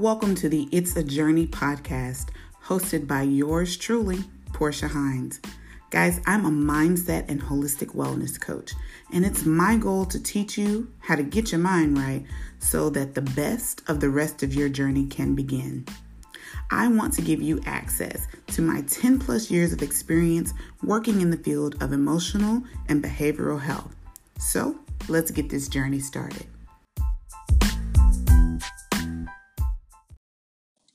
Welcome to the It's a Journey podcast, hosted by yours truly, Portia Hines. Guys, I'm a mindset and holistic wellness coach, and it's my goal to teach you how to get your mind right so that the best of the rest of your journey can begin. I want to give you access to my 10 plus years of experience working in the field of emotional and behavioral health. So, let's get this journey started.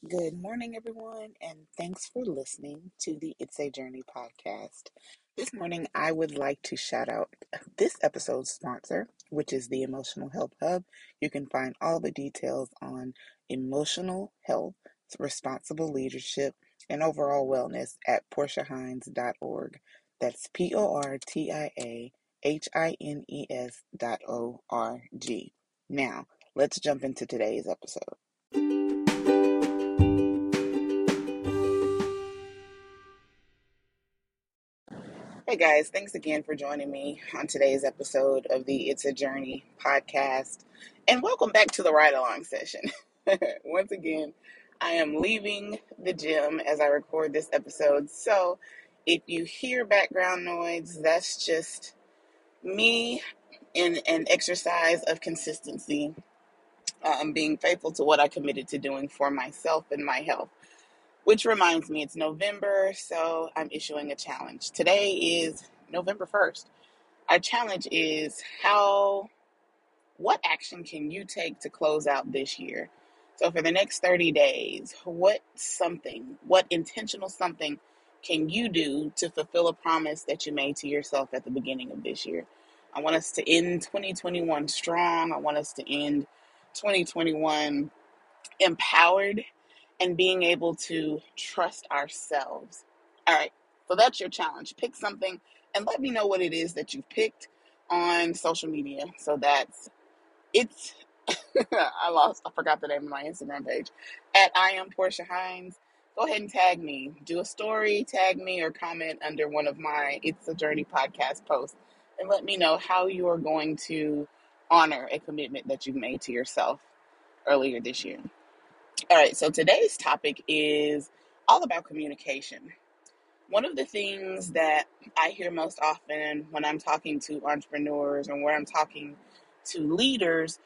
Good morning, everyone, and thanks for listening to the It's a Journey podcast. This morning, I would like to shout out this episode's sponsor, which is the Emotional Health Hub. You can find all the details on emotional health, responsible leadership, and overall wellness at portiahines.org. That's P O R T I A H I N E S dot O R G. Now, let's jump into today's episode. Hey guys, thanks again for joining me on today's episode of the It's a Journey podcast. And welcome back to the ride along session. Once again, I am leaving the gym as I record this episode. So if you hear background noise, that's just me in an exercise of consistency, um, being faithful to what I committed to doing for myself and my health. Which reminds me, it's November, so I'm issuing a challenge. Today is November 1st. Our challenge is how, what action can you take to close out this year? So, for the next 30 days, what something, what intentional something can you do to fulfill a promise that you made to yourself at the beginning of this year? I want us to end 2021 strong. I want us to end 2021 empowered and being able to trust ourselves. All right, so that's your challenge. Pick something and let me know what it is that you've picked on social media. So that's it's I lost I forgot the name of my Instagram page. At I am Portia Hines. Go ahead and tag me. Do a story, tag me, or comment under one of my It's a Journey podcast posts and let me know how you are going to honor a commitment that you've made to yourself earlier this year. All right, so today's topic is all about communication. One of the things that I hear most often when I'm talking to entrepreneurs and when I'm talking to leaders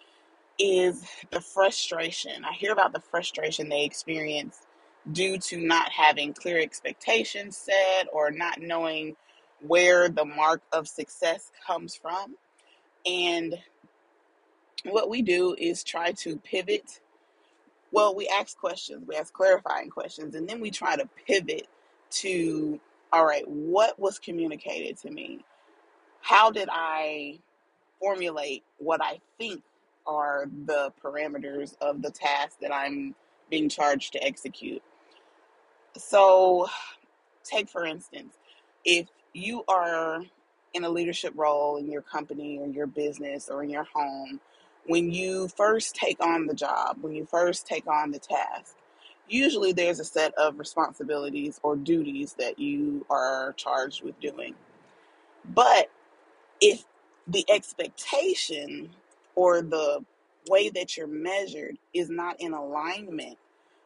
is the frustration. I hear about the frustration they experience due to not having clear expectations set or not knowing where the mark of success comes from. And what we do is try to pivot well, we ask questions, we ask clarifying questions, and then we try to pivot to all right, what was communicated to me? How did I formulate what I think are the parameters of the task that I'm being charged to execute? So, take for instance, if you are in a leadership role in your company or your business or in your home, when you first take on the job, when you first take on the task, usually there's a set of responsibilities or duties that you are charged with doing. But if the expectation or the way that you're measured is not in alignment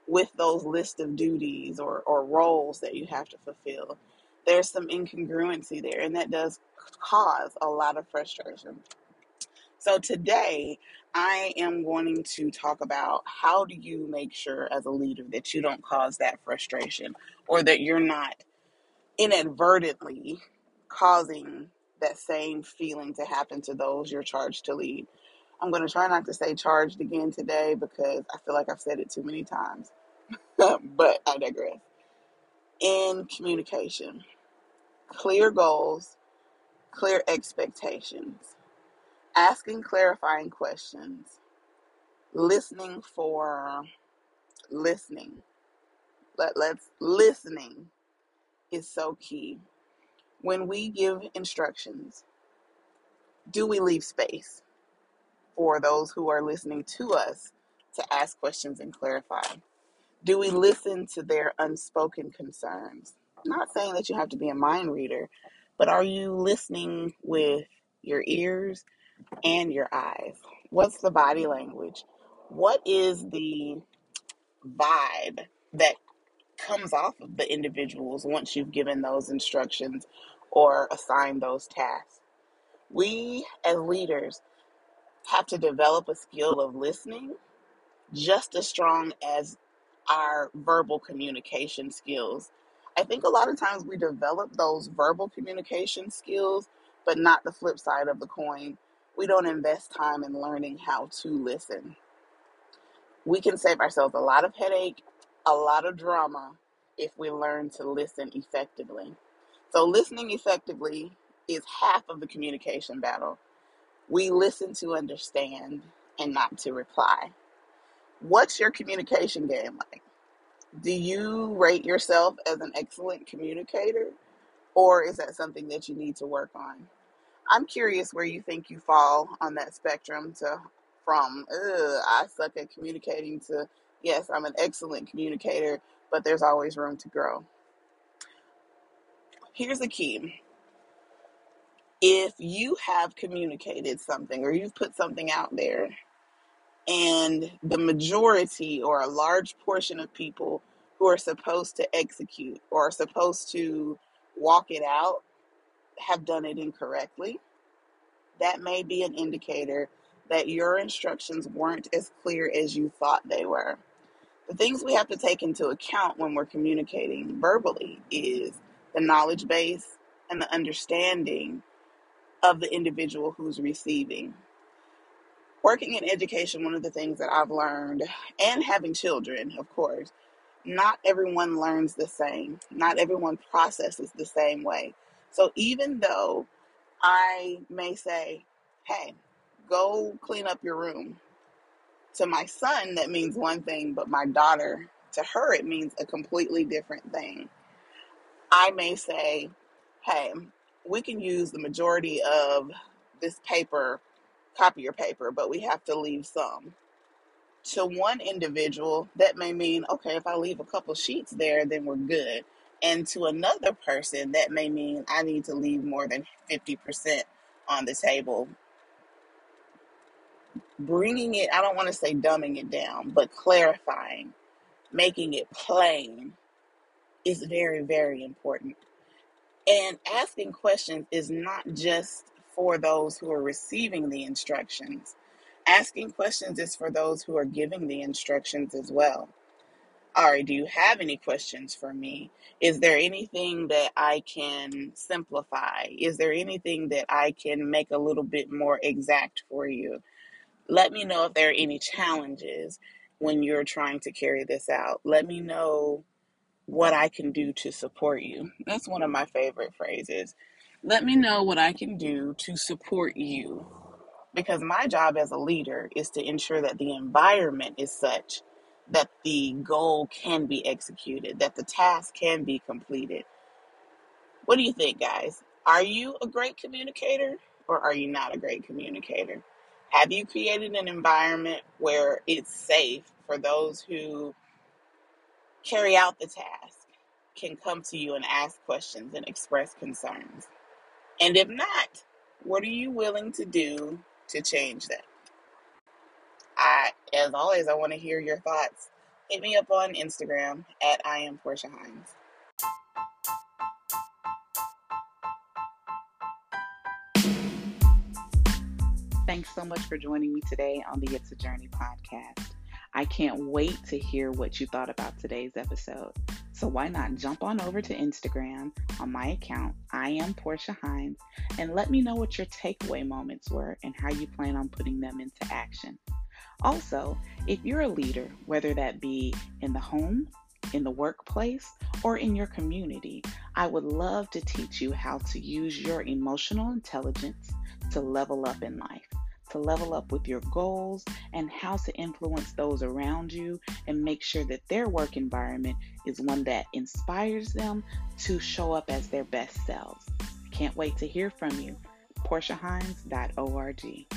with those list of duties or, or roles that you have to fulfill, there's some incongruency there, and that does cause a lot of frustration. So today, I am going to talk about how do you make sure as a leader that you don't cause that frustration or that you're not inadvertently causing that same feeling to happen to those you're charged to lead. I'm going to try not to say charged again today because I feel like I've said it too many times. but I digress. In communication, clear goals, clear expectations asking clarifying questions, listening for listening. Let, let's listening is so key. When we give instructions, do we leave space for those who are listening to us to ask questions and clarify? Do we listen to their unspoken concerns? I'm not saying that you have to be a mind reader, but are you listening with your ears and your eyes. What's the body language? What is the vibe that comes off of the individuals once you've given those instructions or assigned those tasks. We as leaders have to develop a skill of listening just as strong as our verbal communication skills. I think a lot of times we develop those verbal communication skills, but not the flip side of the coin. We don't invest time in learning how to listen. We can save ourselves a lot of headache, a lot of drama if we learn to listen effectively. So, listening effectively is half of the communication battle. We listen to understand and not to reply. What's your communication game like? Do you rate yourself as an excellent communicator, or is that something that you need to work on? I'm curious where you think you fall on that spectrum to from I suck at communicating to yes, I'm an excellent communicator, but there's always room to grow. Here's the key. If you have communicated something or you've put something out there and the majority or a large portion of people who are supposed to execute or are supposed to walk it out have done it incorrectly, that may be an indicator that your instructions weren't as clear as you thought they were. The things we have to take into account when we're communicating verbally is the knowledge base and the understanding of the individual who's receiving. Working in education, one of the things that I've learned, and having children, of course, not everyone learns the same. Not everyone processes the same way. So even though I may say, hey, go clean up your room, to my son, that means one thing, but my daughter, to her, it means a completely different thing. I may say, hey, we can use the majority of this paper, copier paper, but we have to leave some. To one individual, that may mean, okay, if I leave a couple sheets there, then we're good. And to another person, that may mean I need to leave more than 50% on the table bringing it, I don't want to say dumbing it down, but clarifying, making it plain is very, very important. And asking questions is not just for those who are receiving the instructions. Asking questions is for those who are giving the instructions as well. All right, do you have any questions for me? Is there anything that I can simplify? Is there anything that I can make a little bit more exact for you? Let me know if there are any challenges when you're trying to carry this out. Let me know what I can do to support you. That's one of my favorite phrases. Let me know what I can do to support you. Because my job as a leader is to ensure that the environment is such that the goal can be executed, that the task can be completed. What do you think, guys? Are you a great communicator or are you not a great communicator? Have you created an environment where it's safe for those who carry out the task can come to you and ask questions and express concerns? And if not, what are you willing to do to change that? I, as always, I want to hear your thoughts. Hit me up on Instagram at I am Portia Hines. Thanks so much for joining me today on the It's a Journey podcast. I can't wait to hear what you thought about today's episode. So why not jump on over to Instagram on my account, I am Portia Hines, and let me know what your takeaway moments were and how you plan on putting them into action. Also, if you're a leader, whether that be in the home, in the workplace, or in your community, I would love to teach you how to use your emotional intelligence to level up in life to level up with your goals and how to influence those around you and make sure that their work environment is one that inspires them to show up as their best selves. Can't wait to hear from you. PortiaHines.org.